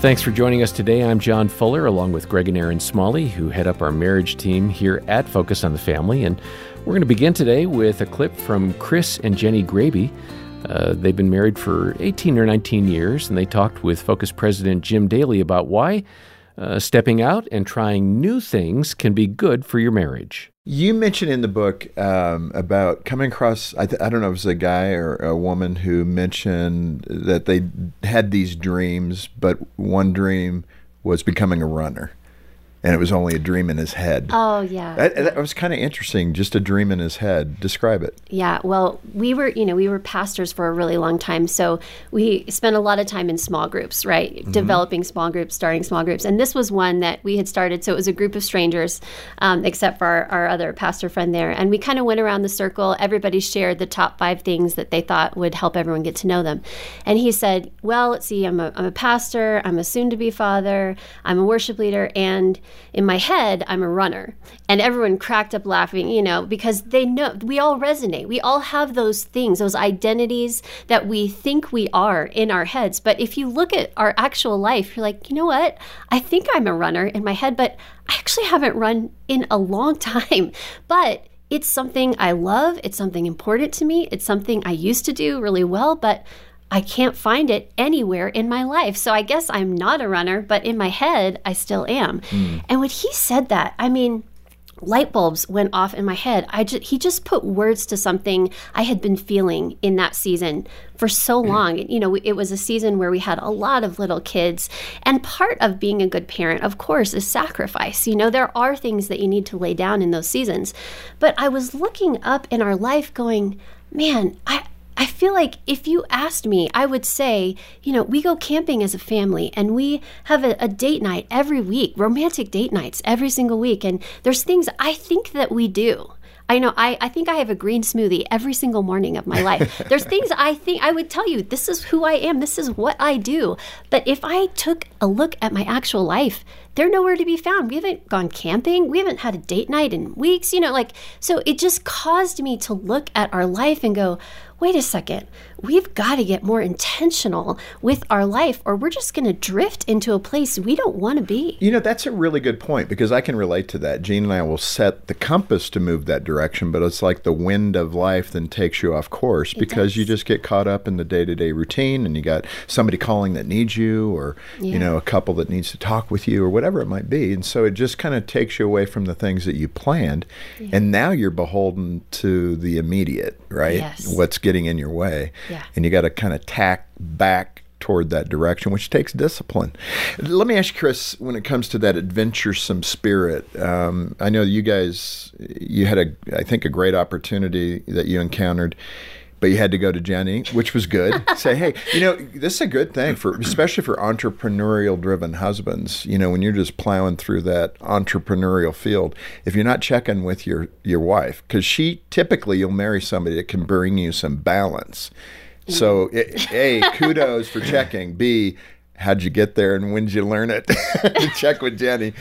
thanks for joining us today. I'm John Fuller, along with Greg and Erin Smalley, who head up our marriage team here at Focus on the Family. And we're going to begin today with a clip from Chris and Jenni Graebe. Uh, they've been married for 18 or 19 years, and they talked with Focus President Jim Daly about why uh, stepping out and trying new things can be good for your marriage. You mentioned in the book um, about coming across, I, th- I, don't know if it was a guy or a woman who mentioned that they had these dreams, but one dream was becoming a runner and it was only a dream in his head. Oh yeah, that, that was kind of interesting. Just a dream in his head. Describe it. Yeah, well, we were you know we were pastors for a really long time, so we spent a lot of time in small groups, right? Mm-hmm. Developing small groups, starting small groups, and this was one that we had started. So it was a group of strangers, um, except for our, our other pastor friend there, and we kind of went around the circle. Everybody shared the top five things that they thought would help everyone get to know them, and he said, "Well, let's see, I'm a, I'm a pastor, I'm a soon-to-be father, I'm a worship leader, and in my head, I'm a runner. And everyone cracked up laughing, you know, because they know we all resonate. We all have those things, those identities that we think we are in our heads. But if you look at our actual life, you're like, you know what? I think I'm a runner in my head, but I actually haven't run in a long time. But it's something I love. It's something important to me. It's something I used to do really well, but I can't find it anywhere in my life. So I guess I'm not a runner, but in my head, I still am. Mm. And when he said that, I mean, light bulbs went off in my head. I just, he just put words to something I had been feeling in that season for so long. You know, it was a season where we had a lot of little kids. And part of being a good parent, of course, is sacrifice. You know, there are things that you need to lay down in those seasons. But I was looking up in our life going, man, I, I feel like if you asked me, I would say, you know, we go camping as a family and we have a, a, date night every week, romantic date nights every single week. And there's things I think that we do. I know I, I think I have a green smoothie every single morning of my life. There's things I think I would tell you, this is who I am, this is what I do. But if I took a look at my actual life, they're nowhere to be found. We haven't gone camping. We haven't had a date night in weeks, you know, like, so it just caused me to look at our life and go, wait a second, we've got to get more intentional with our life or we're just going to drift into a place we don't want to be. You know, that's a really good point because I can relate to that. Jean and I will set the compass to move that direction, but it's like the wind of life then takes you off course it because does. you just get caught up in the day to day routine and you got somebody calling that needs you or, yeah. you know, a couple that needs to talk with you or whatever it might be. And so it just kind of takes you away from the things that you planned. Yeah. And now you're beholden to the immediate, right? Yes. What's getting in your way. Yeah. And you got to kind of tack back toward that direction, which takes discipline. Let me ask you, Chris, when it comes to that adventuresome spirit, um, I know you guys, you had a, I think, a great opportunity that you encountered but you had to go to Jenni, which was good. Say, hey, you know, this is a good thing for, especially for entrepreneurial driven husbands. You know, when you're just plowing through that entrepreneurial field, if you're not checking with your your wife, because she typically you'll marry somebody that can bring you some balance. So, mm. A, kudos for checking. B, how'd you get there and when'd you learn it? Check with Jenni.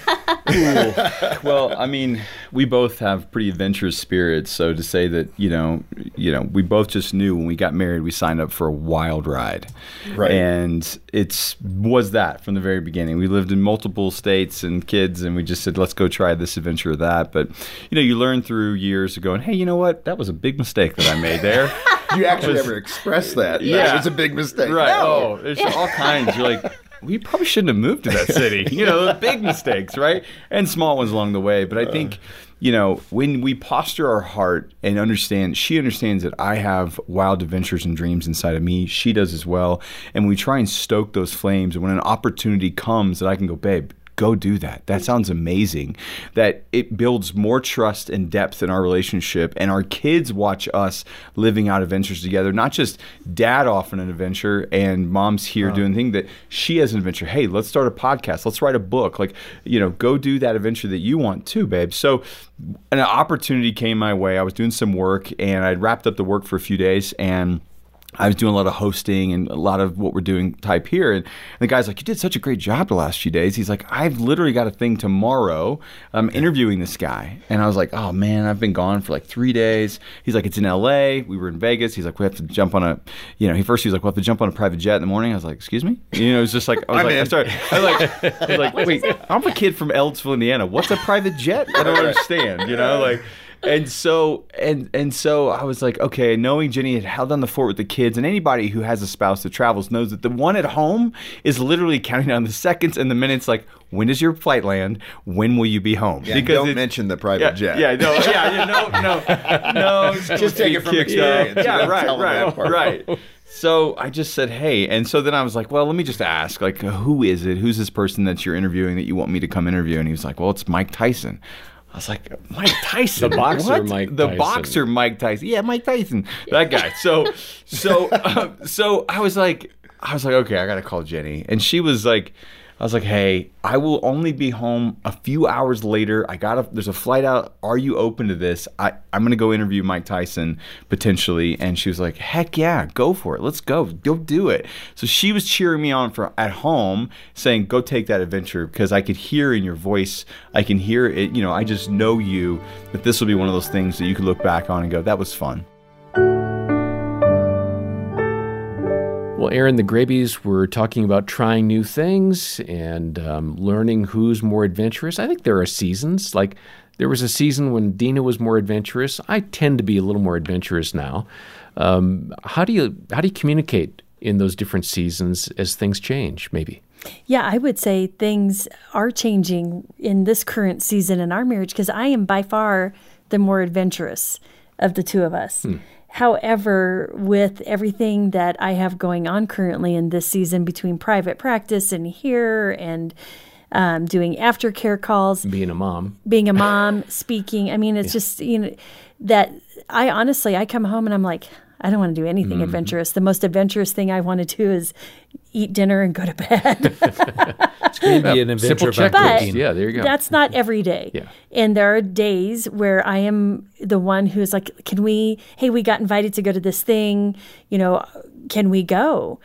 well, I mean, we both have pretty adventurous spirits. So to say that, you know, you know, we both just knew when we got married, we signed up for a wild ride. Right. And it's was that from the very beginning. We lived in multiple states and kids, and we just said, let's go try this adventure or that. But, you know, you learn through years of going, hey, you know what? That was a big mistake that I made there. you actually was, never expressed that. Yeah. It was a big mistake. Right. No. Oh, there's all kinds. You're like, we probably shouldn't have moved to that city. You know, big mistakes, right? And small ones along the way. But I think, you know, when we posture our heart and understand, she understands that I have wild adventures and dreams inside of me. She does as well. And we try and stoke those flames. And when an opportunity comes that I can go, babe, go do that. That sounds amazing. That it builds more trust and depth in our relationship, and our kids watch us living out adventures together. Not just dad off on an adventure and mom's here doing thing that she has an adventure. Hey, let's start a podcast. Let's write a book. Like you know, go do that adventure that you want too, babe. So an opportunity came my way. I was doing some work, and I'd wrapped up the work for a few days and I was doing a lot of hosting and a lot of what we're doing type here. And, the guy's like, You did such a great job the last few days. He's like, I've literally got a thing tomorrow. I'm interviewing this guy. And I was like, Oh man, I've been gone for like three days. He's like, It's in LA. We were in Vegas. He's like, We have to jump on a, you know, he first he was like, We'll have to jump on a private jet in the morning. I was like, Excuse me? You know, it was just like, I was like, I started, I was like, I was like Wait, I'm a kid from Ellettsville, Indiana. What's a private jet? I don't understand, you know, like, and so and and so I was like, okay, knowing Jenni had held on the fort with the kids, and anybody who has a spouse that travels knows that the one at home is literally counting down the seconds and the minutes. Like, when does your flight land? When will you be home? Yeah, because don't mention the private yeah, jet. Yeah, no, yeah, yeah, no, no, no. Just take it from experience. Yeah, right, right, right. So I just said, hey. And so then I was like, well, let me just ask, like, who is it? Who's this person that you're interviewing that you want me to come interview? And he was like, well, it's Mike Tyson. I was like, Mike Tyson, the boxer, what? Mike, the Tyson. boxer, Mike Tyson. Yeah, Mike Tyson, that guy. So, so, uh, so I was like, I was like, okay, I gotta call Jenni, and she was like, I was like, hey, I will only be home a few hours later. I got a, there's a flight out. Are you open to this? I, I'm to go interview Mike Tyson potentially. And she was like, heck yeah, go for it. Let's go. Go do it. So she was cheering me on for at home saying, go take that adventure because I could hear in your voice. I can hear it. You know, I just know you that this will be one of those things that you could look back on and go, that was fun. Well, Erin, the Graebes were talking about trying new things and um, learning who's more adventurous. I think there are seasons. Like there was a season when Dena was more adventurous. I tend to be a little more adventurous now. Um, how do you how do you communicate in those different seasons as things change? Maybe. Yeah, I would say things are changing in this current season in our marriage because I am by far the more adventurous of the two of us. Hmm. However, with everything that I have going on currently in this season between private practice and here and um, doing aftercare calls, being a mom, being a mom, speaking, I mean, it's yeah. just, you know, that I honestly, I come home and I'm like, I don't want to do anything mm-hmm. adventurous. The most adventurous thing I want to do is eat dinner and go to bed. it's going to be an adventure Simple but Yeah, there you go. That's not every day. Yeah. And there are days where I am the one who's like, can we, hey, we got invited to go to this thing, you know, can we go?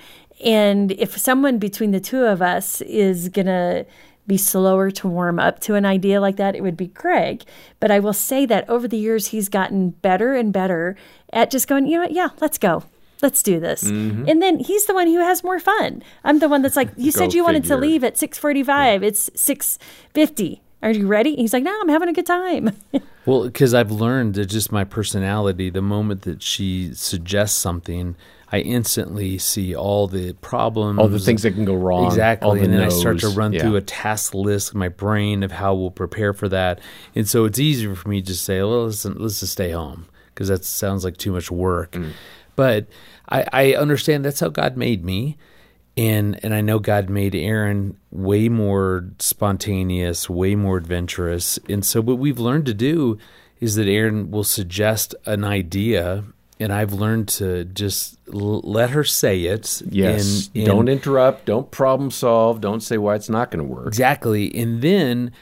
And if someone between the two of us is going to be slower to warm up to an idea like that, it would be Greg. But I will say that over the years, he's gotten better and better at just going, you know what, yeah, let's go. Let's do this. Mm-hmm. And then he's the one who has more fun. I'm the one that's like, you said you figure. wanted to leave at 645. Yeah. It's 650. Are you ready? he's like, no, I'm having a good time. well, because I've learned that just my personality, the moment that she suggests something, I instantly see all the problems, all the things that can go wrong. Exactly, and then no's. I start to run yeah. through a task list in my brain of how we'll prepare for that. And so it's easier for me to say, well, listen, let's just stay home because that sounds like too much work. Mm. But I, I understand that's how God made me and and I know God made Erin way more spontaneous, way more adventurous. And so what we've learned to do is that Erin will suggest an idea and I've learned to just l- let her say it. Yes. And, and don't interrupt. Don't problem solve. Don't say why it's not going to work. Exactly. And then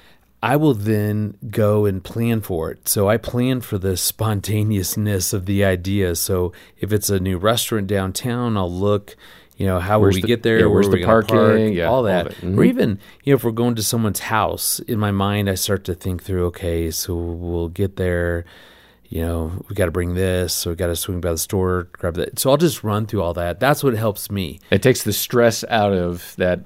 I will then go and plan for it. So I plan for the spontaneousness of the idea. So if it's a new restaurant downtown, I'll look. You know, how where's will we the, get there? Yeah, where's the parking? Park, yeah, all that. All mm-hmm. Or even, you know, if we're going to someone's house, in my mind, I start to think through, okay, so we'll get there you know, we got to bring this, so we got to swing by the store, grab that. So I'll just run through all that. That's what helps me. It takes the stress out of that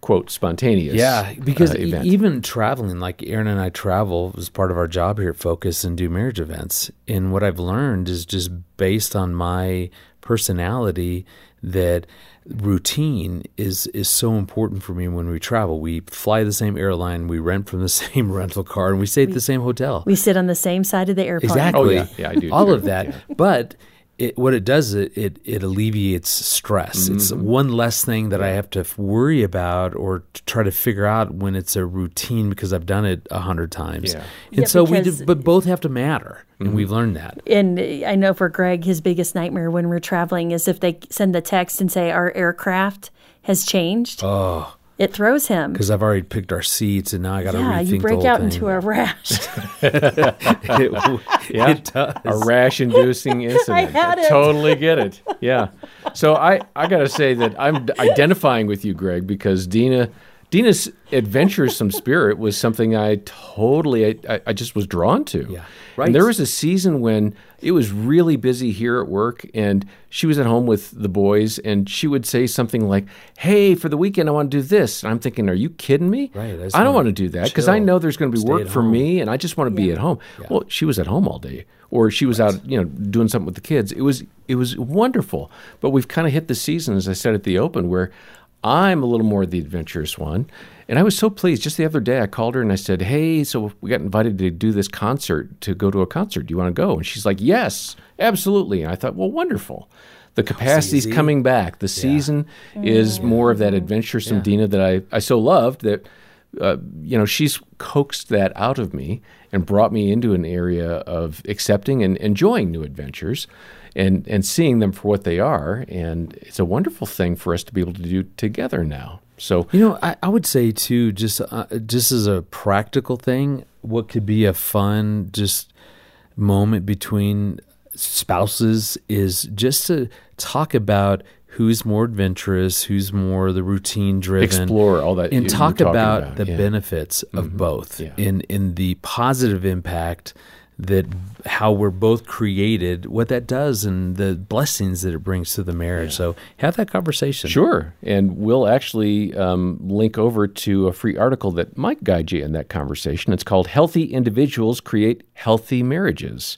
quote spontaneous. Yeah, because uh, even traveling, like Erin and I travel as part of our job here at Focus and do marriage events. And what I've learned is just based on my personality that routine is is so important for me when we travel. We fly the same airline, we rent from the same rental car, and we stay at the same hotel. We sit on the same side of the airplane. Exactly. Oh yeah, yeah, I do. All too. of that, yeah. but. It, what it does it, it it alleviates stress. Mm-hmm. It's one less thing that I have to worry about or to try to figure out when it's a routine because I've done it a hundred times. Yeah. And yeah, so we do, but both have to matter, and mm-hmm. we've learned that. And I know for Greg, his biggest nightmare when we're traveling is if they send the text and say our aircraft has changed. Oh it throws him because I've already picked our seats, and now I got to yeah. You break out thing. into a rash. it, yeah, it does. a rash-inducing incident. I had it. Totally get it. Yeah. So I I got to say that I'm identifying with you, Greg, because Dena. Dena's adventuresome spirit was something I totally, I, I just was drawn to. Yeah. Right. And there was a season when it was really busy here at work, and she was at home with the boys, and she would say something like, "Hey, for the weekend, I want to do this." And I'm thinking, "Are you kidding me? Right. I, I don't want to do that because I know there's going to be Stay work for home. me, and I just want to yeah. be at home." Yeah. Well, she was at home all day, or she was out, you know, doing something with the kids. It was it was wonderful. But we've kind of hit the season, as I said at the open, where I'm a little more the adventurous one. And I was so pleased. Just the other day, I called her and I said, Hey, so we got invited to do this concert, to go to a concert. Do you want to go? And she's like, Yes, absolutely. And I thought, Well, wonderful. The capacity's coming back. The season is more of that adventuresome Yeah. Dena that I, I so loved that, uh, you know, she's coaxed that out of me and brought me into an area of accepting and enjoying new adventures and, and seeing them for what they are. And it's a wonderful thing for us to be able to do together now. So You know, I, I would say too, just uh, just as a practical thing, what could be a fun just moment between spouses is just to talk about who's more adventurous, who's more the routine driven, explore all that and talk talking about, the yeah. benefits of both Yeah. in in the positive impact that how we're both created, what that does, and the blessings that it brings to the marriage. So have that conversation. Sure. And we'll actually um, link over to a free article that might guide you in that conversation. It's called Healthy Individuals Create Healthy Marriages.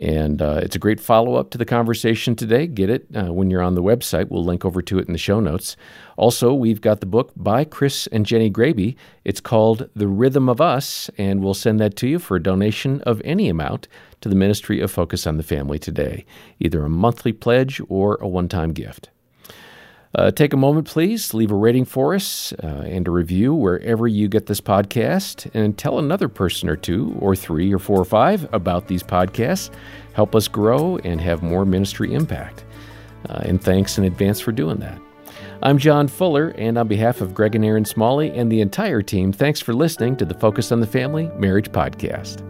And uh, it's a great follow up to the conversation today. Get it uh, when you're on the website. We'll link over to it in the show notes. Also, we've got the book by Chris and Jenni Graebe. It's called The Rhythm of Us, and we'll send that to you for a donation of any amount to the Ministry of Focus on the Family today, either a monthly pledge or a one time gift. Uh, take a moment, please. Leave a rating for us uh, and a review wherever you get this podcast, and tell another person or two, or three, or four, or five about these podcasts. Help us grow and have more ministry impact. Uh, and thanks in advance for doing that. I'm John Fuller, and on behalf of Greg and Erin Smalley and the entire team, thanks for listening to the Focus on the Family Marriage Podcast.